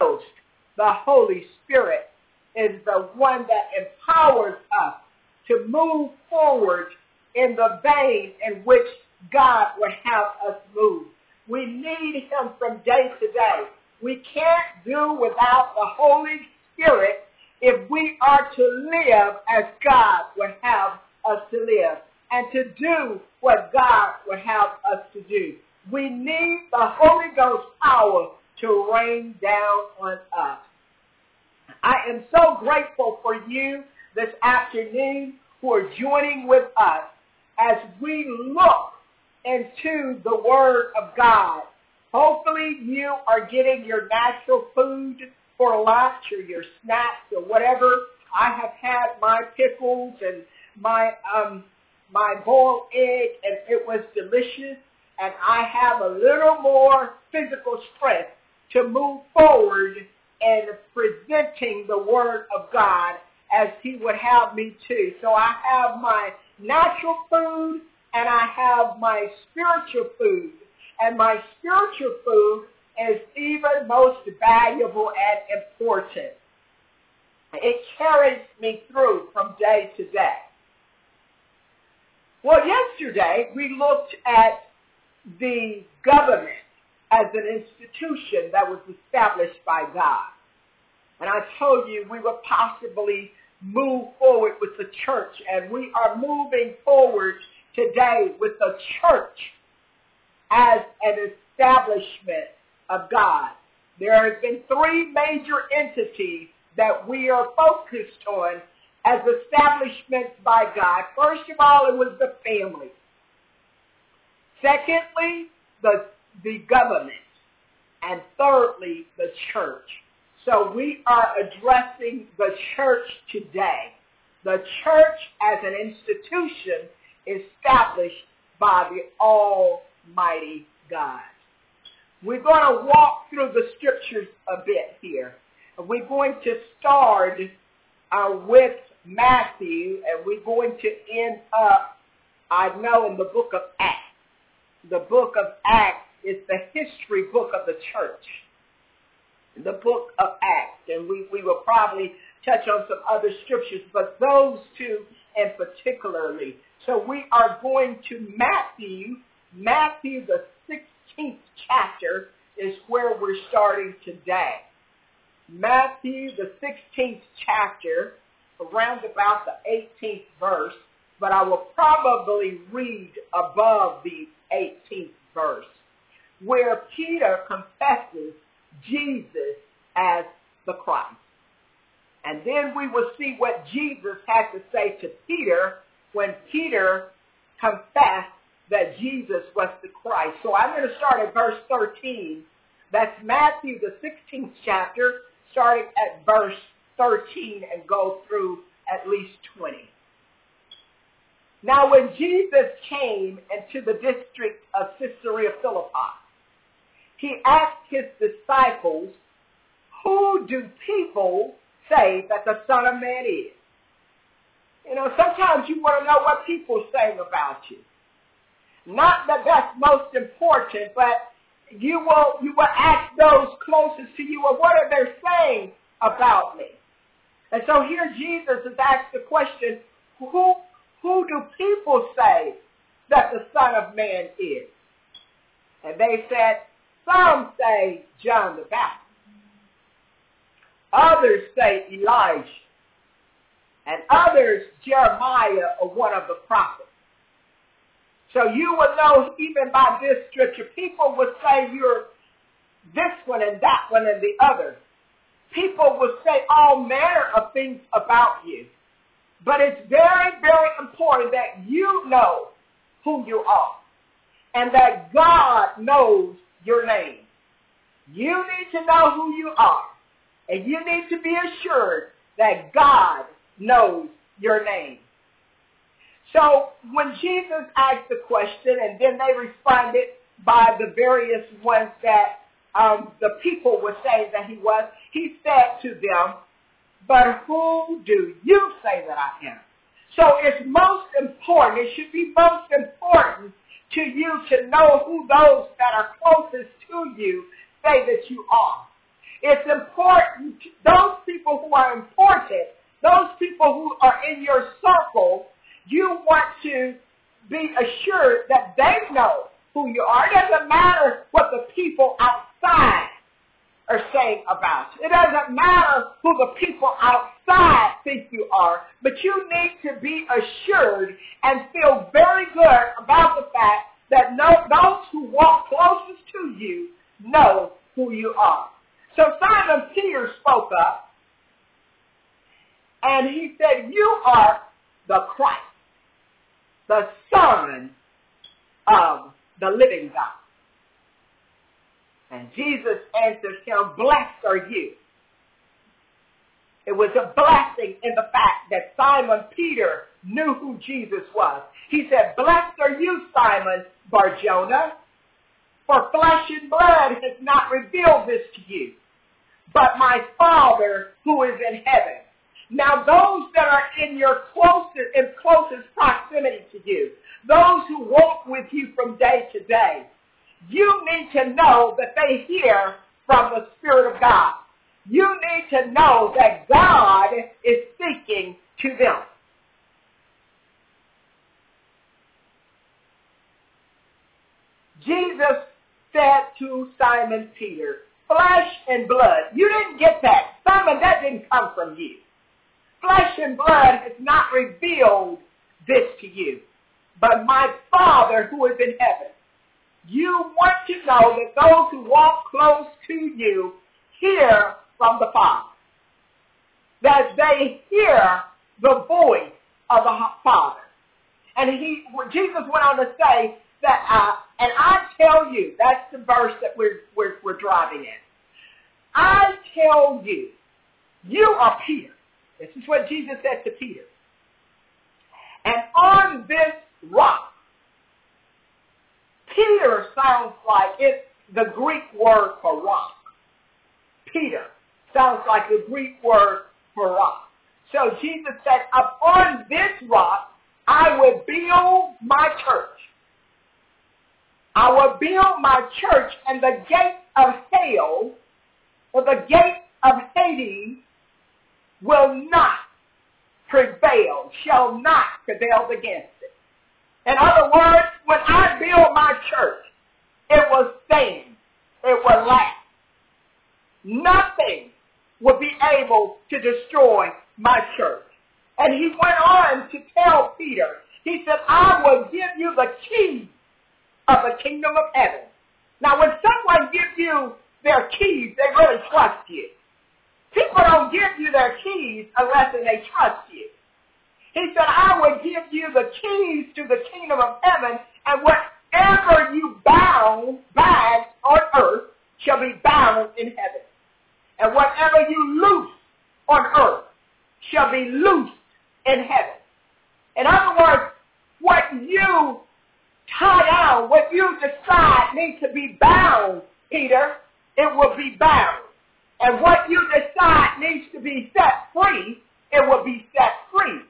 Ghost, the Holy Spirit, is the one that empowers us to move forward in the vein in which God would have us move. We need him from day to day. We can't do without the Holy Spirit if we are to live as God would have us to live and to do what God would have us to do. We need the Holy Ghost power to rain down on us. I am so grateful for you this afternoon who are joining with us as we look into the Word of God. Hopefully you are getting your natural food for lunch or your snacks or whatever. I have had my pickles and my um my boiled egg and it was delicious and I have a little more physical strength to move forward in presenting the Word of God as He would have me to. So I have my natural food and I have my spiritual food. And my spiritual food is even most valuable and important. It carries me through from day to day. Well, yesterday we looked at the government as an institution that was established by God. And I told you we would possibly move forward with the church, and we are moving forward today with the church as an establishment of God. There have been three major entities that we are focused on as establishments by God. First of all, it was the family. Secondly, the, the government. And thirdly, the church. So we are addressing the church today. The church as an institution established by the Almighty God. We're going to walk through the scriptures a bit here. We're going to start uh, with Matthew, and we're going to end up, I know, in the book of Acts. The book of Acts is the history book of the church. The book of Acts, and we, we will probably touch on some other scriptures, but those two and particularly. So we are going to Matthew, Matthew the 16th chapter is where we're starting today. Matthew the 16th chapter, around about the 18th verse, but I will probably read above the 18th verse, where Peter confesses Jesus as the Christ. And then we will see what Jesus had to say to Peter when Peter confessed that Jesus was the Christ. So I'm going to start at verse 13. That's Matthew, the 16th chapter, starting at verse 13 and go through at least 20. Now when Jesus came into the district of Caesarea Philippi, he asked his disciples, who do people say that the Son of Man is? You know, sometimes you want to know what people saying about you. Not that that's most important, but you will you will ask those closest to you, well, what are they saying about me? And so here Jesus is asked the question, who who do people say that the Son of Man is? And they said, some say John the Baptist. Others say Elijah. And others Jeremiah or one of the prophets. So you will know even by this scripture, people will say you're this one and that one and the other. People will say all manner of things about you. But it's very, very important that you know who you are and that God knows your name. You need to know who you are and you need to be assured that God knows your name. So when Jesus asked the question and then they responded by the various ones that um, the people were saying that he was, he said to them, but who do you say that I am? So it's most important, it should be most important to you to know who those that are closest to you say that you are. It's important, those people who are important, those people who are in your circle, you want to be assured that they know who you are. It doesn't matter what the people outside are saying about you. It doesn't matter who the people outside think you are, but you need to be assured and feel very good about the fact that no, those who walk closest to you know who you are. So Simon Peter spoke up and he said, you are the Christ, the Son of the living God. And Jesus answered him, blessed are you. It was a blessing in the fact that Simon Peter knew who Jesus was. He said, blessed are you, Simon Barjona, for flesh and blood has not revealed this to you, but my Father who is in heaven. Now those that are in your closest, in closest proximity to you, those who walk with you from day to day, you need to know that they hear from the Spirit of God. You need to know that God is speaking to them. Jesus said to Simon Peter, flesh and blood. You didn't get that. Simon, that didn't come from you. Flesh and blood has not revealed this to you, but my Father who is in heaven. You want to know that those who walk close to you hear from the Father. That they hear the voice of the Father. And he, Jesus went on to say that, uh, and I tell you, that's the verse that we're, we're, we're driving in. I tell you, you are Peter. This is what Jesus said to Peter. And on this rock, Peter sounds like it's the Greek word for rock. Peter sounds like the Greek word for rock. So Jesus said, upon this rock, I will build my church. I will build my church and the gate of hell, or the gate of Hades, will not prevail, shall not prevail against it. In other words, when I build my church, it will stand. It will last. Nothing will be able to destroy my church. And he went on to tell Peter, he said, I will give you the keys of the kingdom of heaven. Now when someone gives you their keys, they really trust you. People don't give you their keys unless they trust you. He said, I will give you the keys to the kingdom of heaven, and whatever you bound, bind on earth, shall be bound in heaven. And whatever you loose on earth shall be loosed in heaven. In other words, what you tie down, what you decide needs to be bound, Peter, it will be bound. And what you decide needs to be set free, it will be set free.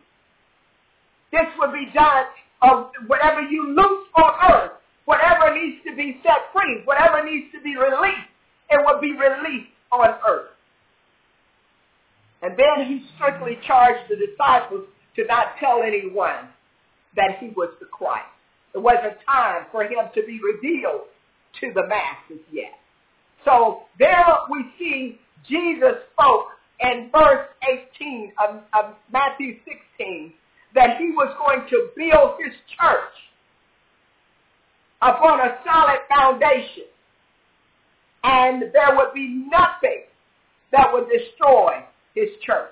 This will be done of whatever you loose on earth, whatever needs to be set free, whatever needs to be released, it will be released on earth. And then he strictly charged the disciples to not tell anyone that he was the Christ. It wasn't time for him to be revealed to the masses yet. So there we see Jesus spoke in verse 18 of, of Matthew 16 that he was going to build his church upon a solid foundation. And there would be nothing that would destroy his church.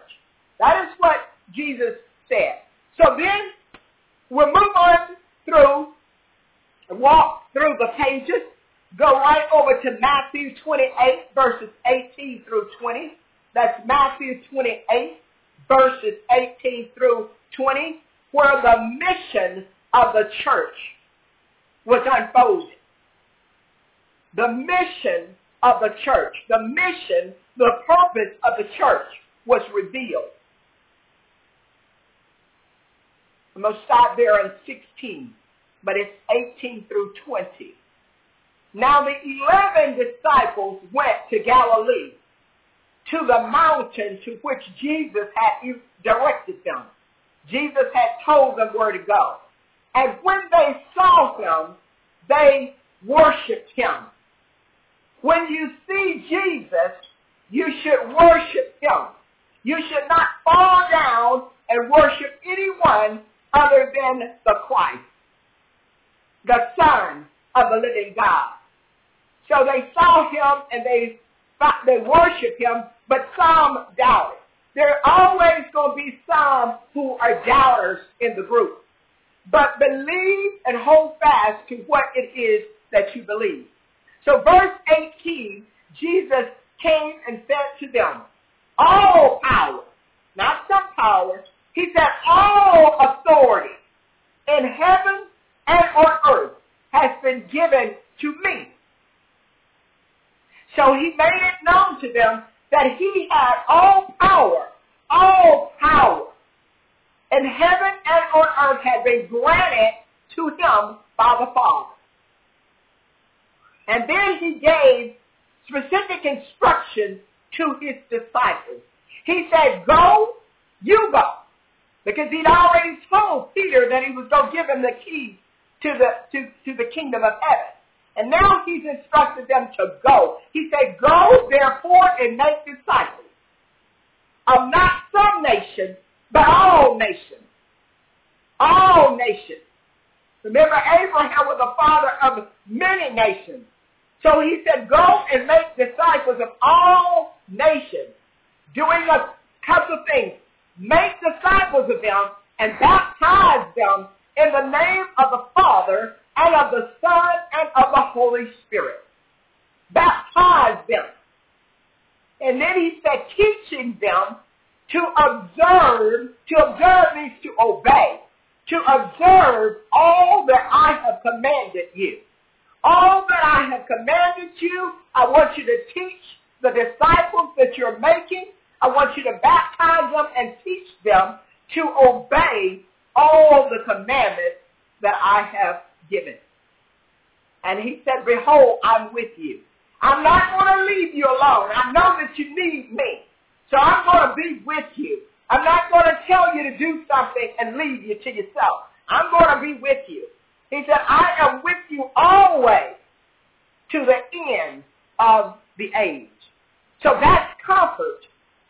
That is what Jesus said. So then we'll move on through walk through the pages. Go right over to Matthew 28 verses 18 through 20. That's Matthew 28 verses 18 through 20, where the mission of the church was unfolded. The mission of the church, the mission, the purpose of the church was revealed. I'm going to stop there in 16, but it's 18 through 20. Now the 11 disciples went to Galilee, to the mountain to which Jesus had directed them. Jesus had told them where to go. And when they saw him, they worshiped him. When you see Jesus, you should worship him. You should not fall down and worship anyone other than the Christ, the Son of the living God. So they saw him and they they worshiped him, but some doubted. There are always going to be some who are doubters in the group. But believe and hold fast to what it is that you believe. So verse 18, Jesus came and said to them, all power, not some power, he said all authority in heaven and on earth has been given to me. So he made it known to them that he had all power, all power in heaven and on earth had been granted to him by the Father. And then he gave specific instructions to his disciples. He said, go, you go. Because he'd already told Peter that he was going to give him the keys to the, to, to the kingdom of heaven. And now he's instructed them to go. He said, go therefore and make disciples of not some nations, but all nations. All nations. Remember, Abraham was the father of many nations. So he said, go and make disciples of all nations, doing a couple of things. Make disciples of them and baptize them in the name of the Father and of the Son and of the Holy Spirit. Baptize them. And then he said, teaching them to observe, to observe means to obey, to observe all that I have commanded you. All that I have commanded you, I want you to teach the disciples that you're making. I want you to baptize them and teach them to obey all the commandments that I have given. And he said, behold, I'm with you. I'm not going to leave you alone. I know that you need me. So I'm going to be with you. I'm not going to tell you to do something and leave you to yourself. I'm going to be with you. He said, I am with you always to the end of the age. So that's comfort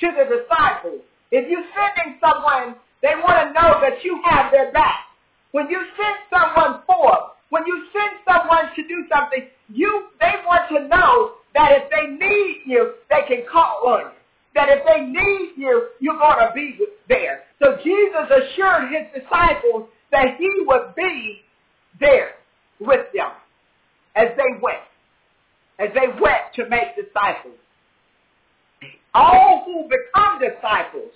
to the disciples. If you're sending someone, they want to know that you have their back. When you send someone forth, when you send someone to do something, you they want to know that if they need you, they can call on you. That if they need you, you're going to be there. So Jesus assured his disciples that he would be there with them as they went, as they went to make disciples. All who become disciples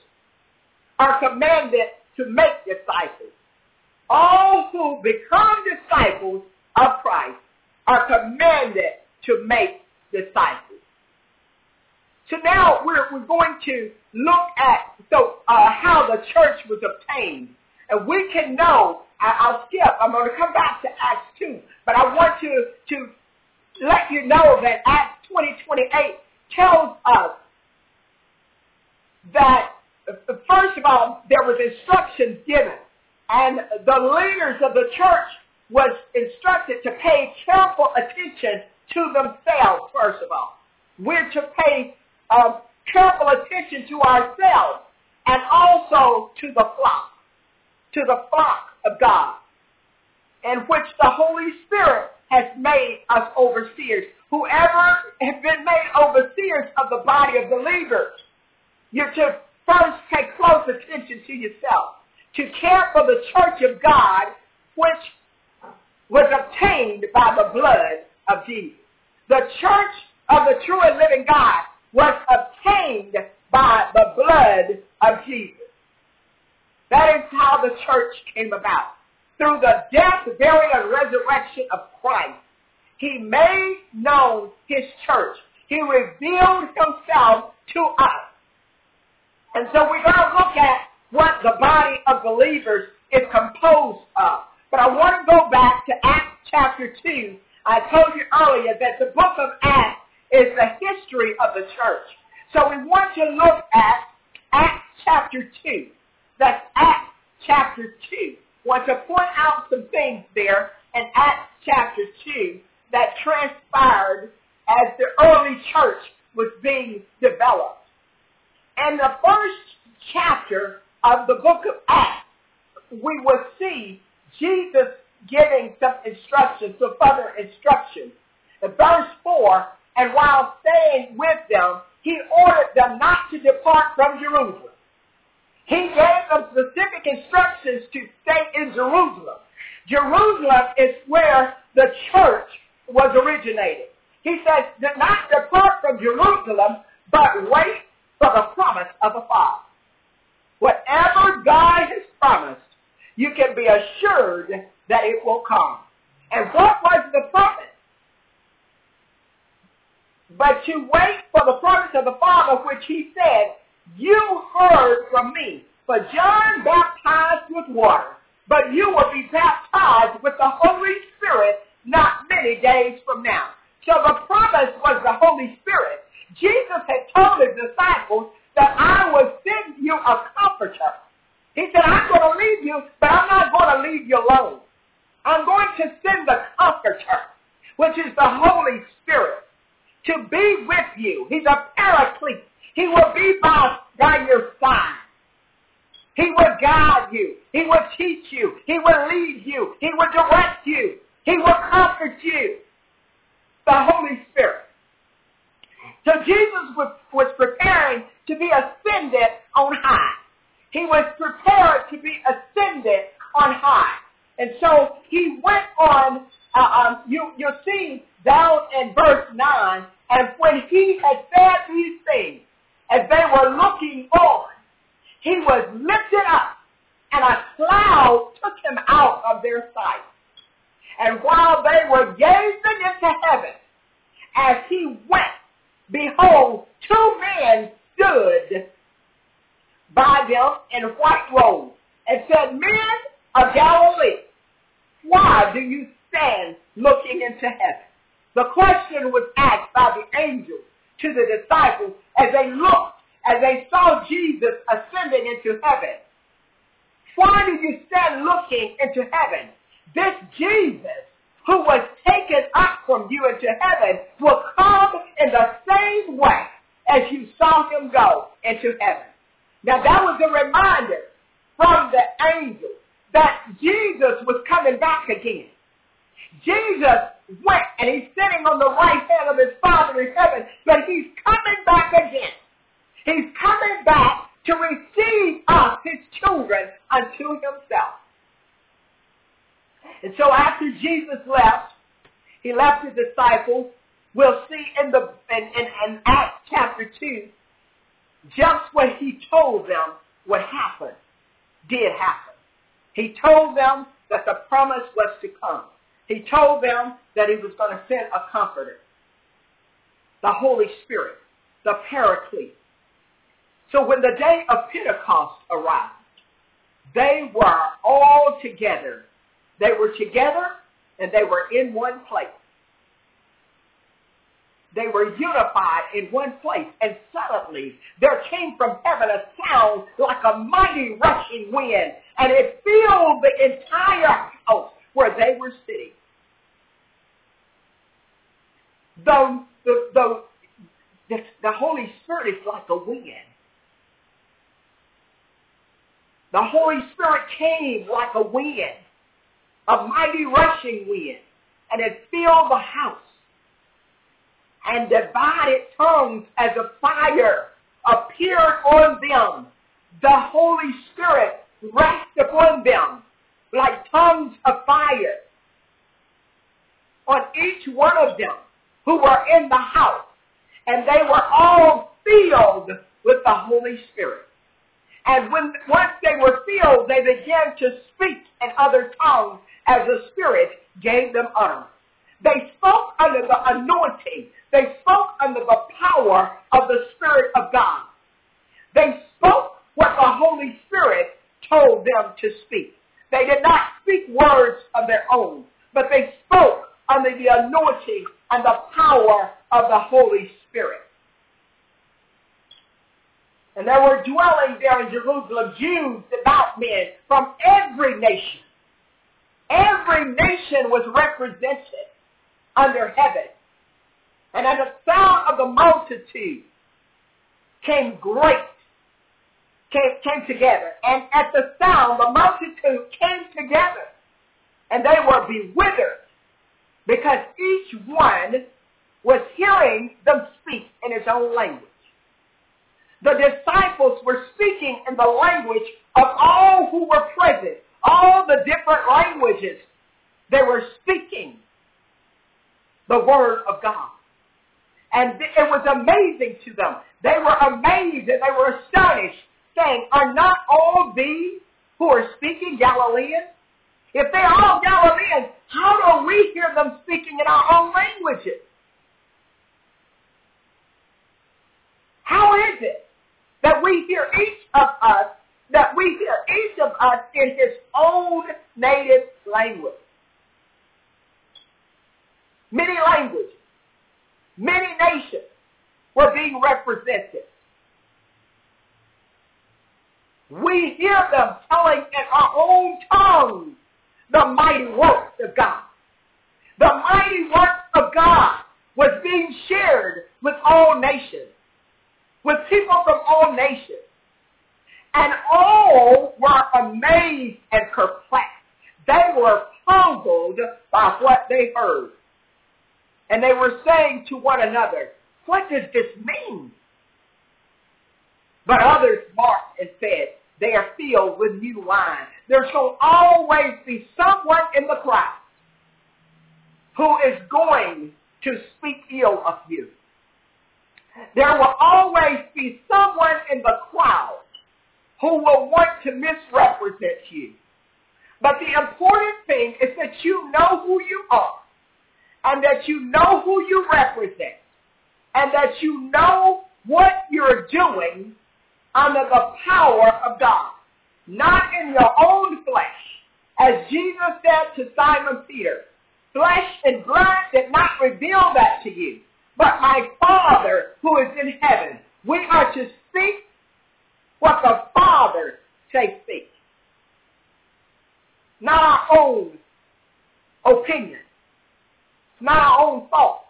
are commanded to make. All who become disciples of Christ are commanded to make disciples. So now we're, we're going to look at so uh, how the church was obtained. And we can know, I, will skip, I'm going to come back to Acts 2, but I want to, to let you know that Acts 20, 28 tells us that, first of all, there was instructions given. And the leaders of the church was instructed to pay careful attention to themselves, first of all. We're to pay um, careful attention to ourselves and also to the flock, to the flock of God, in which the Holy Spirit has made us overseers. Whoever has been made overseers of the body of believers, you're to first pay close attention to yourself, to care for the church of God, which was obtained by the blood of Jesus. The church of the true and living God was obtained by the blood of Jesus. That is how the church came about. Through the death, burial, and resurrection of Christ, he made known his church. He revealed himself to us. And so we're going to look at what the body of believers is composed of. But I want to go back to Acts chapter 2. I told you earlier that the book of Acts is the history of the church. So we want to look at Acts chapter 2. That's Acts chapter 2. want to point out some things there in Acts chapter 2 that transpired as the early church was being developed. In the first chapter of the book of Acts, we will see Jesus giving some instructions, some further instructions. In verse 4, and while staying with them, he ordered them not to depart from Jerusalem. He gave them specific instructions to stay in Jerusalem. Jerusalem is where the church was originated. He says, do not depart from Jerusalem, but wait for the promise of the Father. Whatever God has promised, you can be assured that it will come. And what was the promise? But to wait for the promise of the Father, which he said, you heard from me. For John baptized with water, but you will be baptized with the Holy Spirit not many days from now. So the promise was the Holy Spirit. Jesus had told his disciples that I send you a comforter. He said, I'm going to leave you, but I'm not going to leave you alone. I'm going to send the comforter, which is the Holy Spirit, to be with you. He's a paraclete. He will be by, by your side. He will guide you. He will teach you. He will lead you. He will direct you. He will comfort you. The Holy Spirit. So Jesus was, was preparing to be ascended on high. He was prepared to be ascended on high. And so he went on, uh, um, you, you'll see down in verse 9, and when he had said these things, as they were looking on, he was lifted up, and a cloud took him out of their sight. And while they were gazing into heaven, as he went, behold, two men stood by them in white robes and said, Men of Galilee, why do you stand looking into heaven? The question was asked by the angel to the disciples as they looked, as they saw Jesus ascending into heaven. Why do you stand looking into heaven? This Jesus who was taken up from you into heaven will come in the same way as you saw him go into heaven. Now that was a reminder from the angel that Jesus was coming back again. Jesus went and he's sitting on the right hand of his Father in heaven, but he's coming back again. He's coming back to receive us, his children, unto himself. And so after Jesus left, he left his disciples. We'll see in the in, in, in Acts chapter 2, just what he told them what happened did happen. He told them that the promise was to come. He told them that he was going to send a comforter, the Holy Spirit, the Paraclete. So when the day of Pentecost arrived, they were all together. They were together and they were in one place. They were unified in one place. And suddenly there came from heaven a sound like a mighty rushing wind. And it filled the entire house where they were sitting. The, the, the, the, the Holy Spirit is like a wind. The Holy Spirit came like a wind, a mighty rushing wind, and it filled the house. And divided tongues as a fire appeared on them. The Holy Spirit rested upon them like tongues of fire on each one of them who were in the house. And they were all filled with the Holy Spirit. And when once they were filled, they began to speak in other tongues as the Spirit gave them utterance. They spoke under the anointing. They spoke under the power of the Spirit of God. They spoke what the Holy Spirit told them to speak. They did not speak words of their own, but they spoke under the anointing and the power of the Holy Spirit. And there were dwelling there in Jerusalem Jews, devout men from every nation. Every nation was represented under heaven. And at the sound of the multitude came great, came, came together. And at the sound, the multitude came together. And they were bewildered because each one was hearing them speak in his own language. The disciples were speaking in the language of all who were present, all the different languages. They were speaking the word of God. And it was amazing to them. They were amazed and they were astonished, saying, Are not all these who are speaking Galileans? If they're all Galileans, how do we hear them speaking in our own languages? How is it that we hear each of us, that we hear each of us in his own native language? Many languages, many nations were being represented. We hear them telling in our own tongues the mighty works of God. The mighty works of God was being shared with all nations, with people from all nations. And all were amazed and perplexed. They were puzzled by what they heard. And they were saying to one another, what does this mean? But others marked and said, they are filled with new wine. There shall always be someone in the crowd who is going to speak ill of you. There will always be someone in the crowd who will want to misrepresent you. But the important thing is that you know who you are and that you know who you represent and that you know what you're doing under the power of God, not in your own flesh. As Jesus said to Simon Peter, flesh and blood did not reveal that to you, but my Father who is in heaven. We are to speak what the Father says speak. Not our own opinion, not our own thoughts,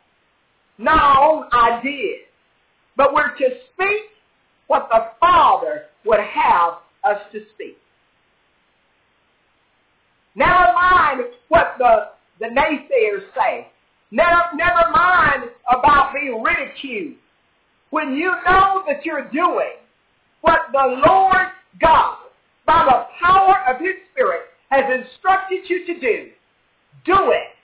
not our own ideas, but we're to speak what the Father would have us to speak. Never mind what the, the naysayers say. Never, never mind about being ridiculed. When you know that you're doing what the Lord God, by the power of His Spirit, has instructed you to do, do it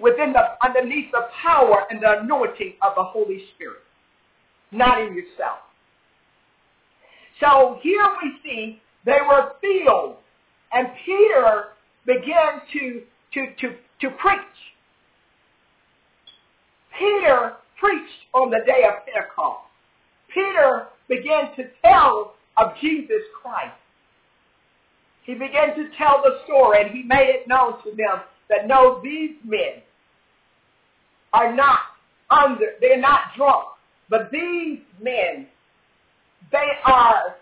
within the, underneath the power and the anointing of the Holy Spirit not in yourself. So here we see they were filled, and Peter began to, to, to, to preach. Peter preached on the day of Pentecost. Peter began to tell of Jesus Christ. He began to tell the story, and he made it known to them that no, these men are not under, they're not drunk. But these men, they are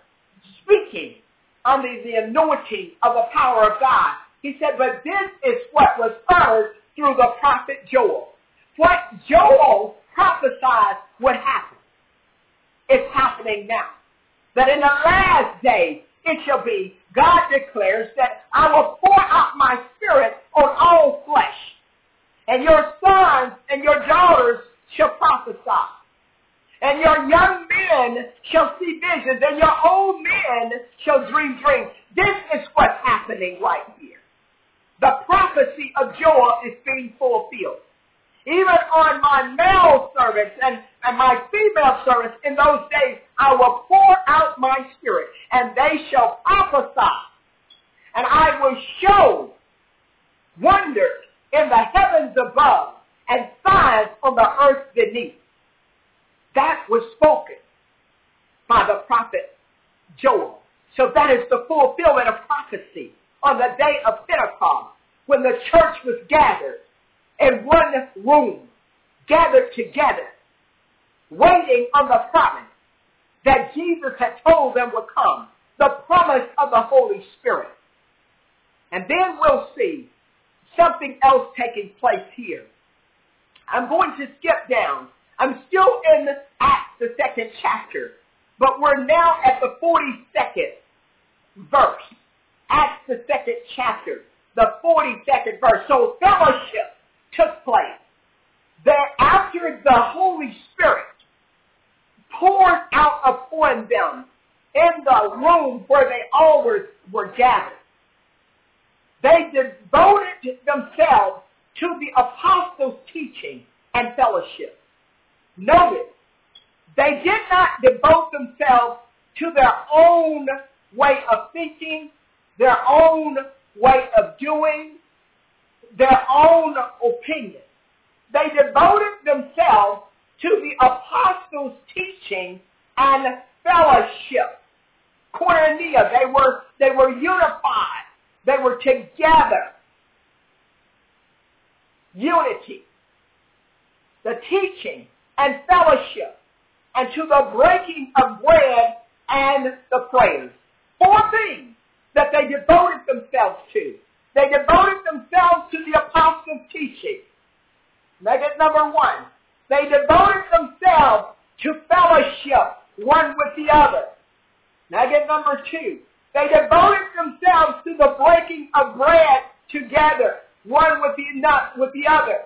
speaking under the anointing of the power of God. He said, but this is what was heard through the prophet Joel. What Joel prophesied would happen. It's happening now. That in the last days it shall be, God declares that I will pour out my spirit on all flesh. And your sons and your daughters shall prophesy and your young men shall see visions, and your old men shall dream dreams. This is what's happening right here. The prophecy of Joel is being fulfilled. Even on my male servants and, and my female servants in those days, I will pour out my spirit, and they shall prophesy. And I will show wonders in the heavens above and signs on the earth beneath. That was spoken by the prophet Joel. So that is the fulfillment of prophecy on the day of Pentecost when the church was gathered in one room, gathered together, waiting on the promise that Jesus had told them would come, the promise of the Holy Spirit. And then we'll see something else taking place here. I'm going to skip down. I'm still in Acts, the second chapter, but we're now at the 42nd verse. Acts, the second chapter, the 42nd verse. So fellowship took place. That after the Holy Spirit poured out upon them in the room where they always were gathered, they devoted themselves to the apostles' teaching and fellowship. Notice, they did not devote themselves to their own way of thinking, their own way of doing, their own opinion. They devoted themselves to the apostles' teaching and fellowship. Koinonia, they were, they were unified. They were together. Unity. The teaching and fellowship. And to the breaking of bread and the prayers. Four things that they devoted themselves to. They devoted themselves to the apostles' teaching. Nugget number one. They devoted themselves to fellowship one with the other. Nugget number two. They devoted themselves to the breaking of bread together, one with the nut with the other.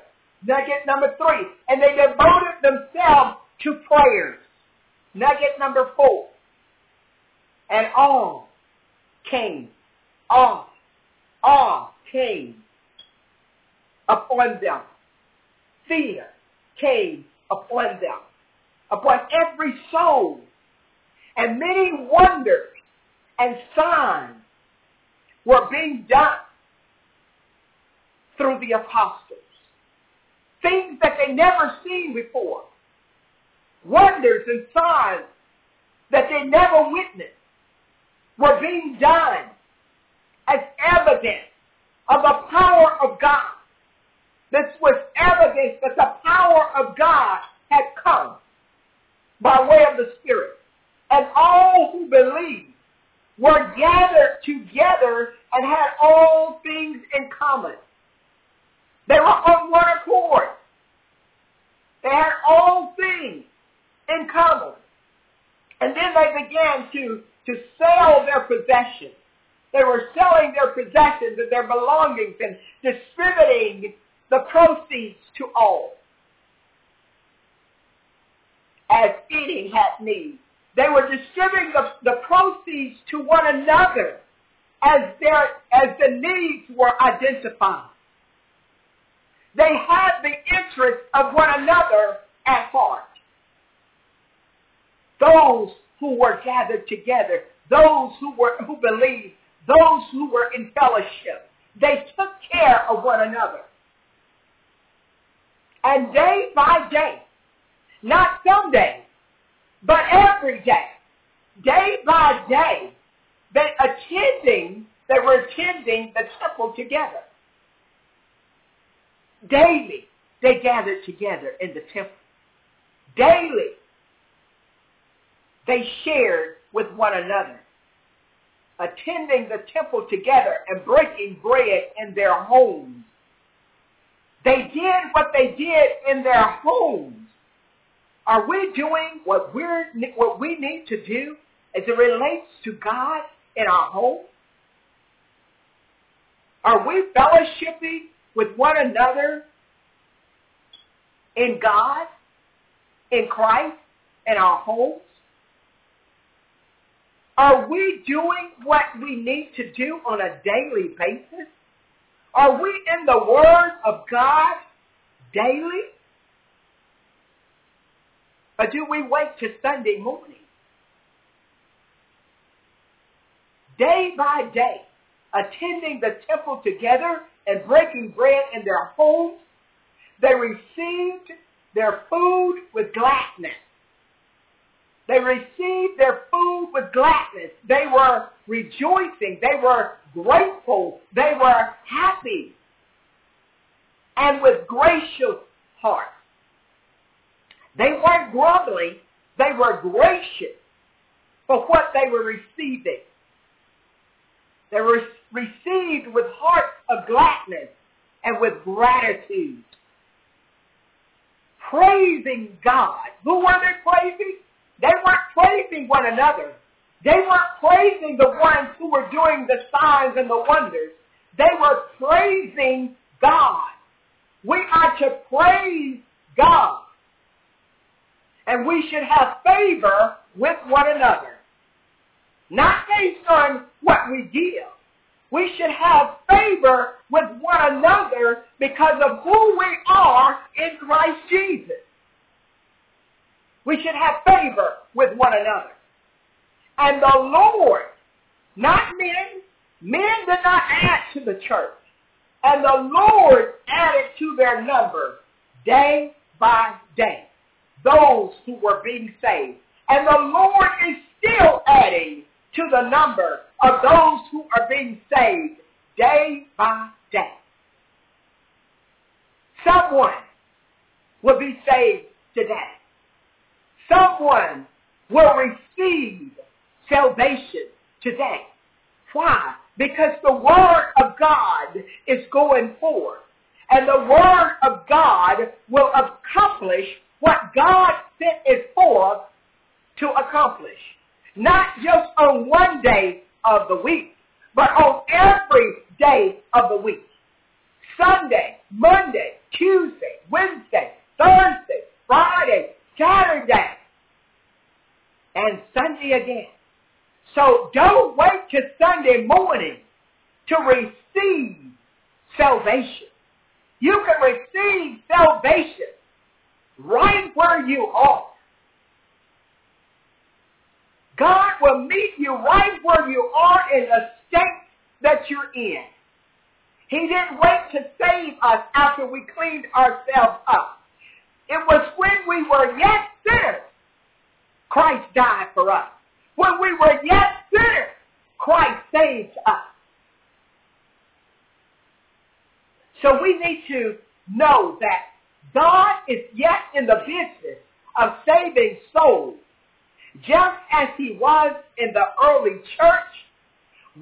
Nugget number three. And they devoted themselves to prayers. Nugget number four. And all came, all, all came upon them. Fear came upon them, upon every soul. And many wonders and signs were being done through the apostles. Things that they never seen before. Wonders and signs that they never witnessed were being done as evidence of the power of God. This was evidence that the power of God had come by way of the Spirit. And all who believed were gathered together and had all things in common. They were on one accord. They had all things in common. And then they began to, to sell their possessions. They were selling their possessions and their belongings and distributing the proceeds to all. As any had need. They were distributing the, the proceeds to one another as their as the needs were identified. They had the interest of one another at heart. Those who were gathered together, those who were who believed, those who were in fellowship, they took care of one another. And day by day, not some days, but every day, day by day, they attending, they were attending the temple together. Daily, they gathered together in the temple. Daily, they shared with one another, attending the temple together and breaking bread in their homes. They did what they did in their homes. Are we doing what we're what we need to do as it relates to God in our home? Are we fellowshipping with one another in God, in Christ, in our homes? Are we doing what we need to do on a daily basis? Are we in the Word of God daily? Or do we wait to Sunday morning? Day by day, attending the temple together and breaking bread in their homes, they received their food with gladness. They received their food with gladness. They were rejoicing. They were grateful. They were happy. And with gracious hearts. They weren't grumbling. They were gracious. for what they were receiving. They were received with hearts of gladness and with gratitude. Praising God. Who were they praising? They weren't praising one another. They weren't praising the ones who were doing the signs and the wonders. They were praising God. We are to praise God. And we should have favor with one another. Not based on what we give. We should have favor with one another because of who we are in Christ Jesus. We should have favor with one another. And the Lord, not men, men did not add to the church. And the Lord added to their number day by day those who were being saved. And the Lord is still adding to the number of those who are being saved day by day. Someone will be saved today. Someone will receive salvation today. Why? Because the Word of God is going forth. And the Word of God will accomplish what God sent it forth to accomplish. Not just on one day of the week, but on every day of the week. Sunday, Monday, Tuesday, Wednesday, Thursday, Friday, Saturday, and Sunday again. So don't wait till Sunday morning to receive salvation. You can receive salvation right where you are. God will meet you right where you are in the state that you're in. He didn't wait to save us after we cleaned ourselves up. It was when we were yet sinners, Christ died for us. When we were yet sinners, Christ saved us. So we need to know that God is yet in the business of saving souls. Just as he was in the early church,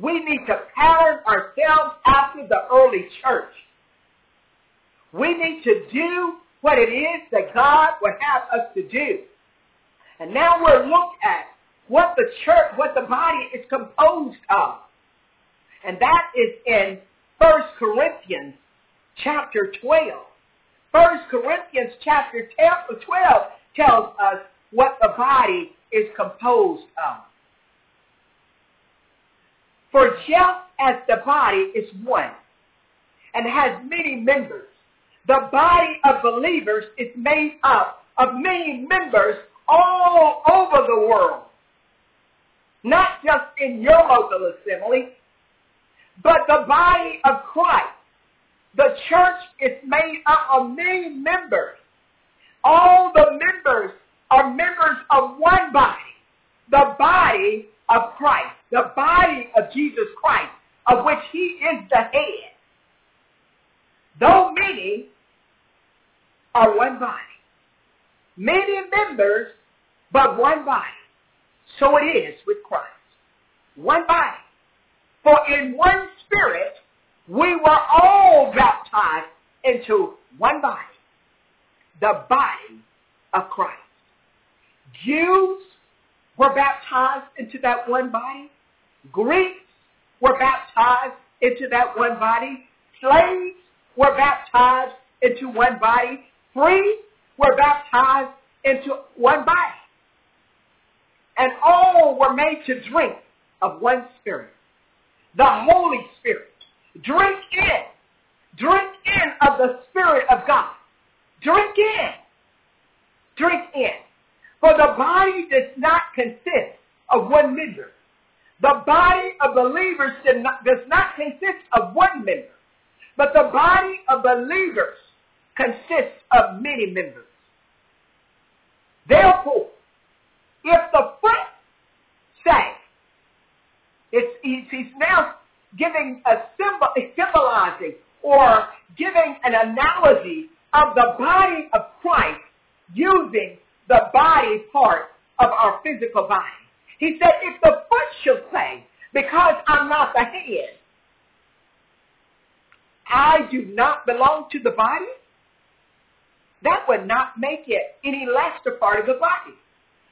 we need to pattern ourselves after the early church. We need to do what it is that God would have us to do. And now we're look at what the church, what the body is composed of. And that is in 1 Corinthians chapter 12. 1 Corinthians chapter uh, 12 tells us what the body is composed of. For just as the body is one and has many members, the body of believers is made up of many members all over the world. Not just in your local assembly, but the body of Christ. The church is made up of many members. All the members are members of one body, the body of Christ, the body of Jesus Christ, of which he is the head. Though many are one body. Many members, but one body. So it is with Christ. One body. For in one spirit we were all baptized into one body, the body of Christ. Jews were baptized into that one body. Greeks were baptized into that one body. Slaves were baptized into one body. Free were baptized into one body. And all were made to drink of one spirit. The Holy Spirit. Drink in. Drink in of the Spirit of God. Drink in. Drink in. For the body does not consist of one member. The body of believers does not consist of one member. But the body of believers consists of many members. Therefore, if the foot say, it's, he's now giving a symbol, symbolizing or giving an analogy of the body of Christ using the body part of our physical body. He said, if the foot should say, because I'm not the head, I do not belong to the body, that would not make it any less a part of the body.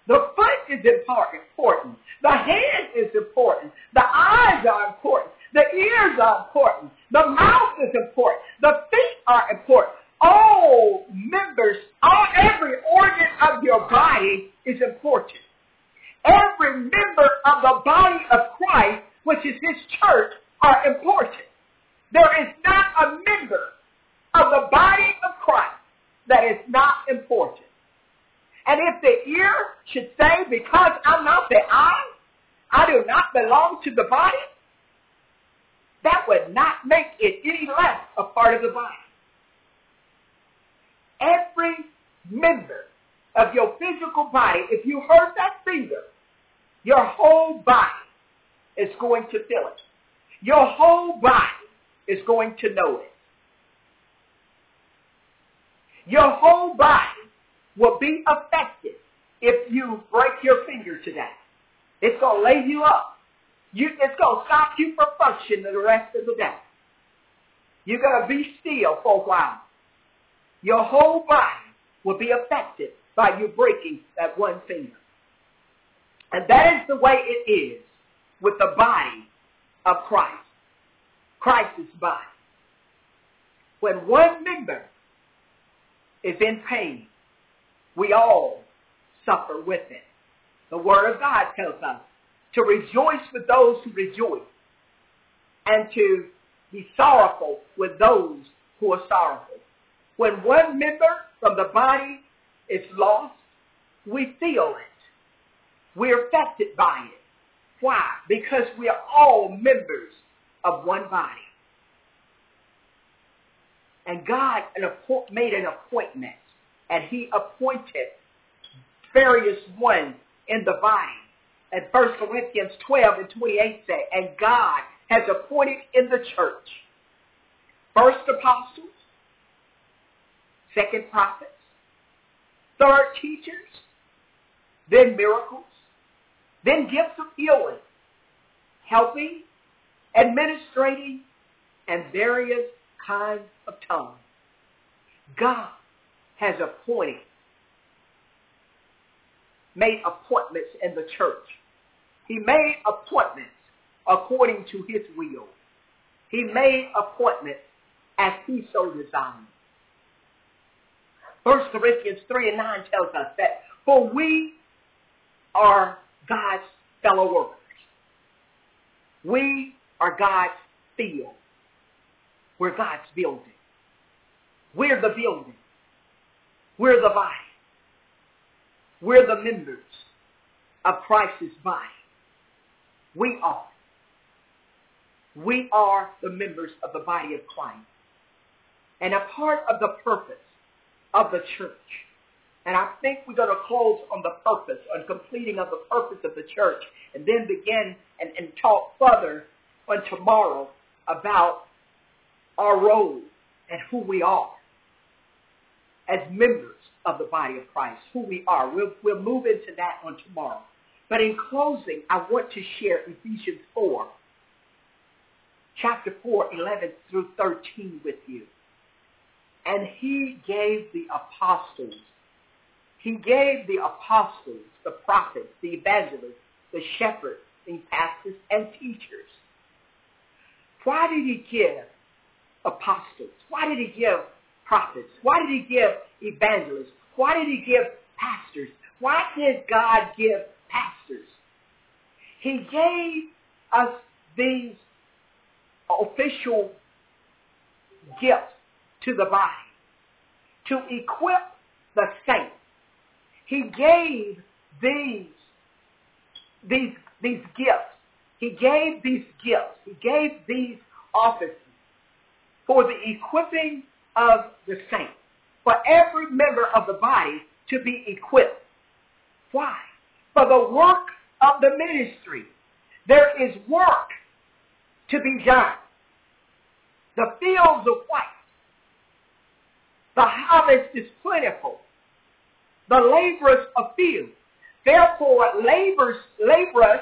The foot is important. The hand is important. The eyes are important. The ears are important. The mouth is important. The feet are important. All members, all every organ of your body is important. Every member of the body of Christ, which is his church, are important. There is not a member of the body of Christ that is not important. And if the ear should say, because I'm not the eye, I do not belong to the body, would not make it any less a part of the body. Every member of your physical body, if you hurt that finger, your whole body is going to feel it. Your whole body is going to know it. Your whole body will be affected if you break your finger today. It's going to lay you up. You, it's going to stop you from functioning the rest of the day. You're going to be still for a while. Your whole body will be affected by you breaking that one finger. And that is the way it is with the body of Christ. Christ's body. When one member is in pain, we all suffer with it. The Word of God tells us to rejoice with those who rejoice and to be sorrowful with those who are sorrowful. When one member from the body is lost, we feel it. We're affected by it. Why? Because we are all members of one body. And God made an appointment, and he appointed various ones in the body. And 1 Corinthians 12 and 28 say, and God has appointed in the church first apostles, second prophets, third teachers, then miracles, then gifts of healing, helping, administrating, and various kinds of tongues. God has appointed, made appointments in the church. He made appointments according to his will. He made appointments as he so designed. 1 Corinthians 3 and 9 tells us that, for we are God's fellow workers. We are God's field. We're God's building. We're the building. We're the body. We're the members of Christ's body. We are. We are the members of the body of Christ. And a part of the purpose of the church. And I think we're going to close on the purpose, on completing of the purpose of the church, and then begin and, and talk further on tomorrow about our role and who we are as members of the body of Christ, who we are. We'll, we'll move into that on tomorrow. But in closing, I want to share Ephesians 4, chapter 4, 11 through 13 with you. And he gave the apostles, he gave the apostles, the prophets, the evangelists, the shepherds, the pastors, and teachers. Why did he give apostles? Why did he give prophets? Why did he give evangelists? Why did he give pastors? Why did God give pastors? He gave us these official gifts to the body to equip the saints. He gave these, these, these gifts. He gave these gifts. He gave these offices for the equipping of the saints, for every member of the body to be equipped. Why? For the work of the ministry. There is work to be done. The fields are white. The harvest is plentiful. The laborers are few. Therefore, laborers, laborers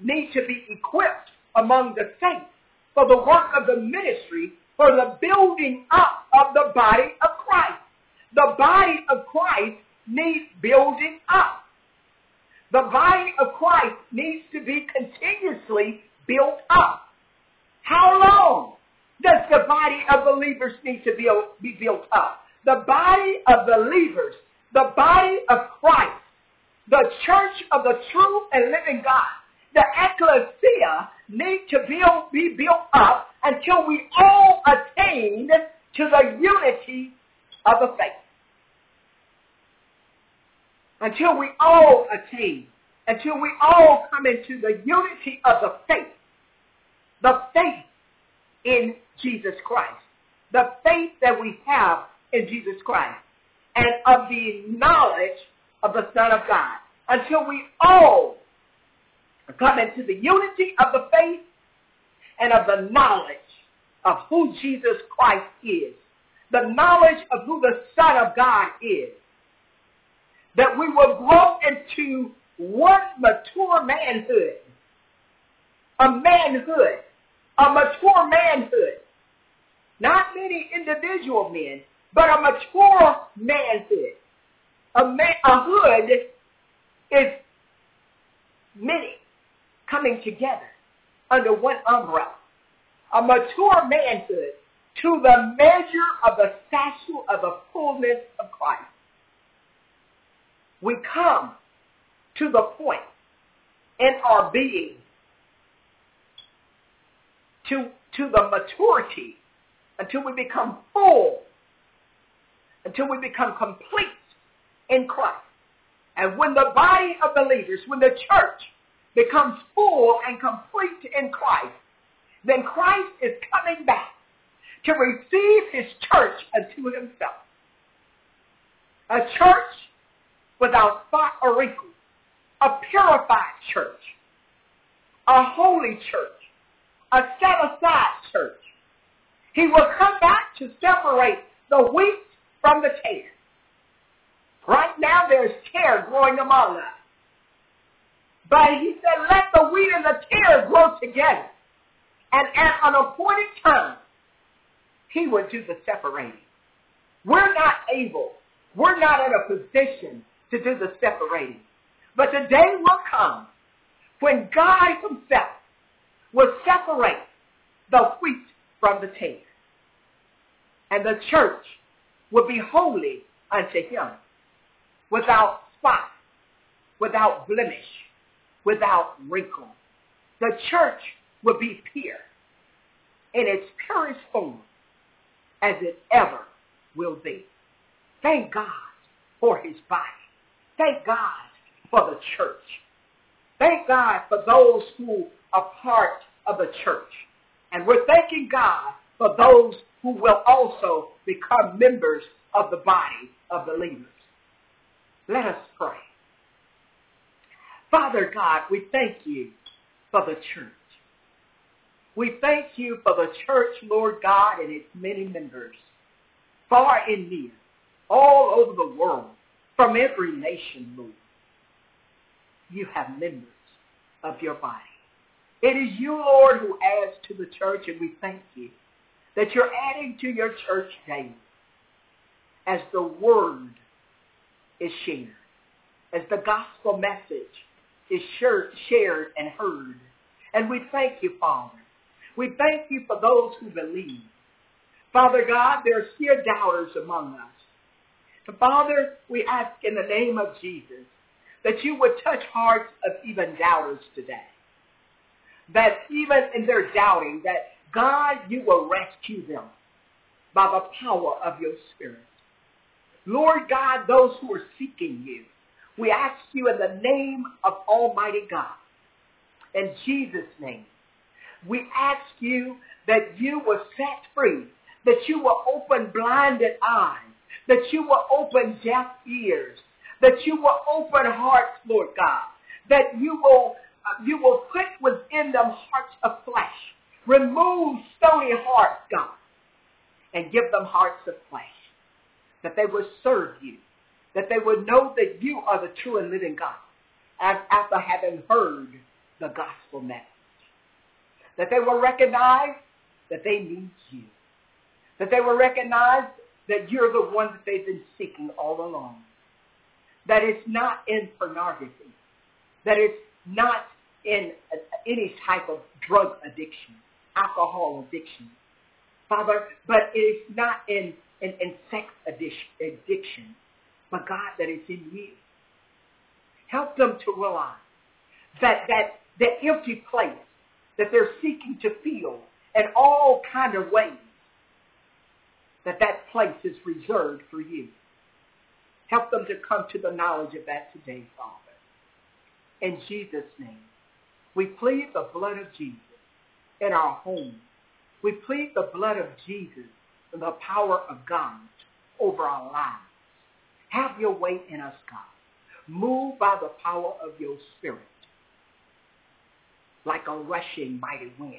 need to be equipped among the saints for the work of the ministry, for the building up of the body of Christ. The body of Christ needs building up. The body of Christ needs to be continuously built up. How long does the body of believers need to be, built up? The body of believers, the body of Christ, the church of the true and living God, the ecclesia need to build, be built up until we all attain to the unity of the faith. Until we all attain, until we all come into the unity of the faith, the faith in Jesus Christ, the faith that we have in Jesus Christ, and of the knowledge of the Son of God, until we all come into the unity of the faith and of the knowledge of who Jesus Christ is, the knowledge of who the Son of God is, that we will grow into one mature manhood, a manhood, a mature manhood, not many individual men, but a mature manhood. A, man, a hood is many coming together under one umbrella. A mature manhood to the measure of the stature of the fullness of Christ. We come to the point in our being to, to the maturity until we become full, until we become complete in Christ. And when the body of believers, when the church becomes full and complete in Christ, then Christ is coming back to receive his church unto himself. A church without spot or wrinkle, a purified church, a holy church, a set-aside church. He will come back to separate the wheat from the tare. Right now there's tare growing among us. But he said, let the wheat and the tares grow together. And at an appointed time, he would do the separating. We're not able, we're not in a position to do the separating. But the day will come when God himself will separate the wheat from the tares. And the church will be holy unto him, without spot, without blemish, without wrinkle. The church will be pure in its purest form as it ever will be. Thank God for his body. Thank God for the church. Thank God for those who are part of the church. And we're thanking God for those who will also become members of the body of believers. Let us pray. Father God, we thank you for the church. We thank you for the church, Lord God, and its many members, far and near, all over the world, from every nation, Lord. You have members of your body. It is you, Lord, who adds to the church, and we thank you that you're adding to your church daily as the word is shared, as the gospel message is shared and heard. And we thank you, Father. We thank you for those who believe. Father God, there are still doubters among us. Father, we ask in the name of Jesus that you would touch hearts of even doubters today. That even in their doubting, that God, you will rescue them by the power of your Spirit. Lord God, those who are seeking you, we ask you in the name of Almighty God, in Jesus' name, we ask you that you will set free, that you will open blinded eyes, that you will open deaf ears, that you will open hearts, Lord God, that you will, uh, you will put within them hearts of flesh. Remove stony hearts, God, and give them hearts of flesh, that they will serve you, that they would know that you are the true and living God, as after having heard the gospel message. That they will recognize that they need you. That they will recognize that you're the one that they've been seeking all along. That it's not in pornography. That it's not in any type of drug addiction, alcohol addiction. Father, but it is not in, in, in sex addiction, but God, that it's in you. Help them to realize that that, that empty place that they're seeking to fill in all kind of ways, that that place is reserved for you. Help them to come to the knowledge of that today, Father. In Jesus' name, we plead the blood of Jesus in our homes. We plead the blood of Jesus and the power of God over our lives. Have your way in us, God. Move by the power of your spirit like a rushing mighty wind.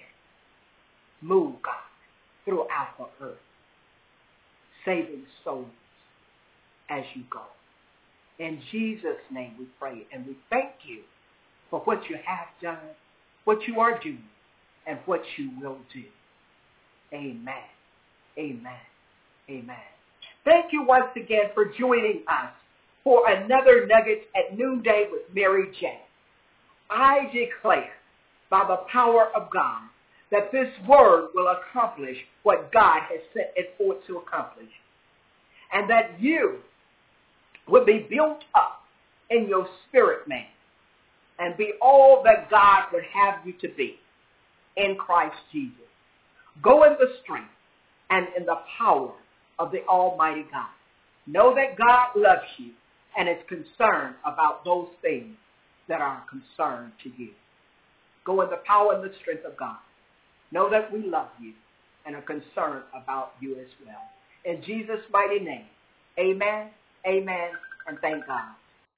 Move, God, throughout the earth, saving souls as you go. In Jesus' name we pray, and we thank you for what you have done, what you are doing, and what you will do. Amen. Amen. Amen. Thank you once again for joining us for another Nugget at noonday with Mary Jane. I declare by the power of God that this word will accomplish what God has set it forth to accomplish. And that you will be built up in your spirit man and be all that God would have you to be in Christ Jesus. Go in the strength and in the power of the Almighty God. Know that God loves you and is concerned about those things that are concerned to you. Go in the power and the strength of God. Know that we love you and are concerned about you as well. In Jesus' mighty name, amen, amen, and thank God.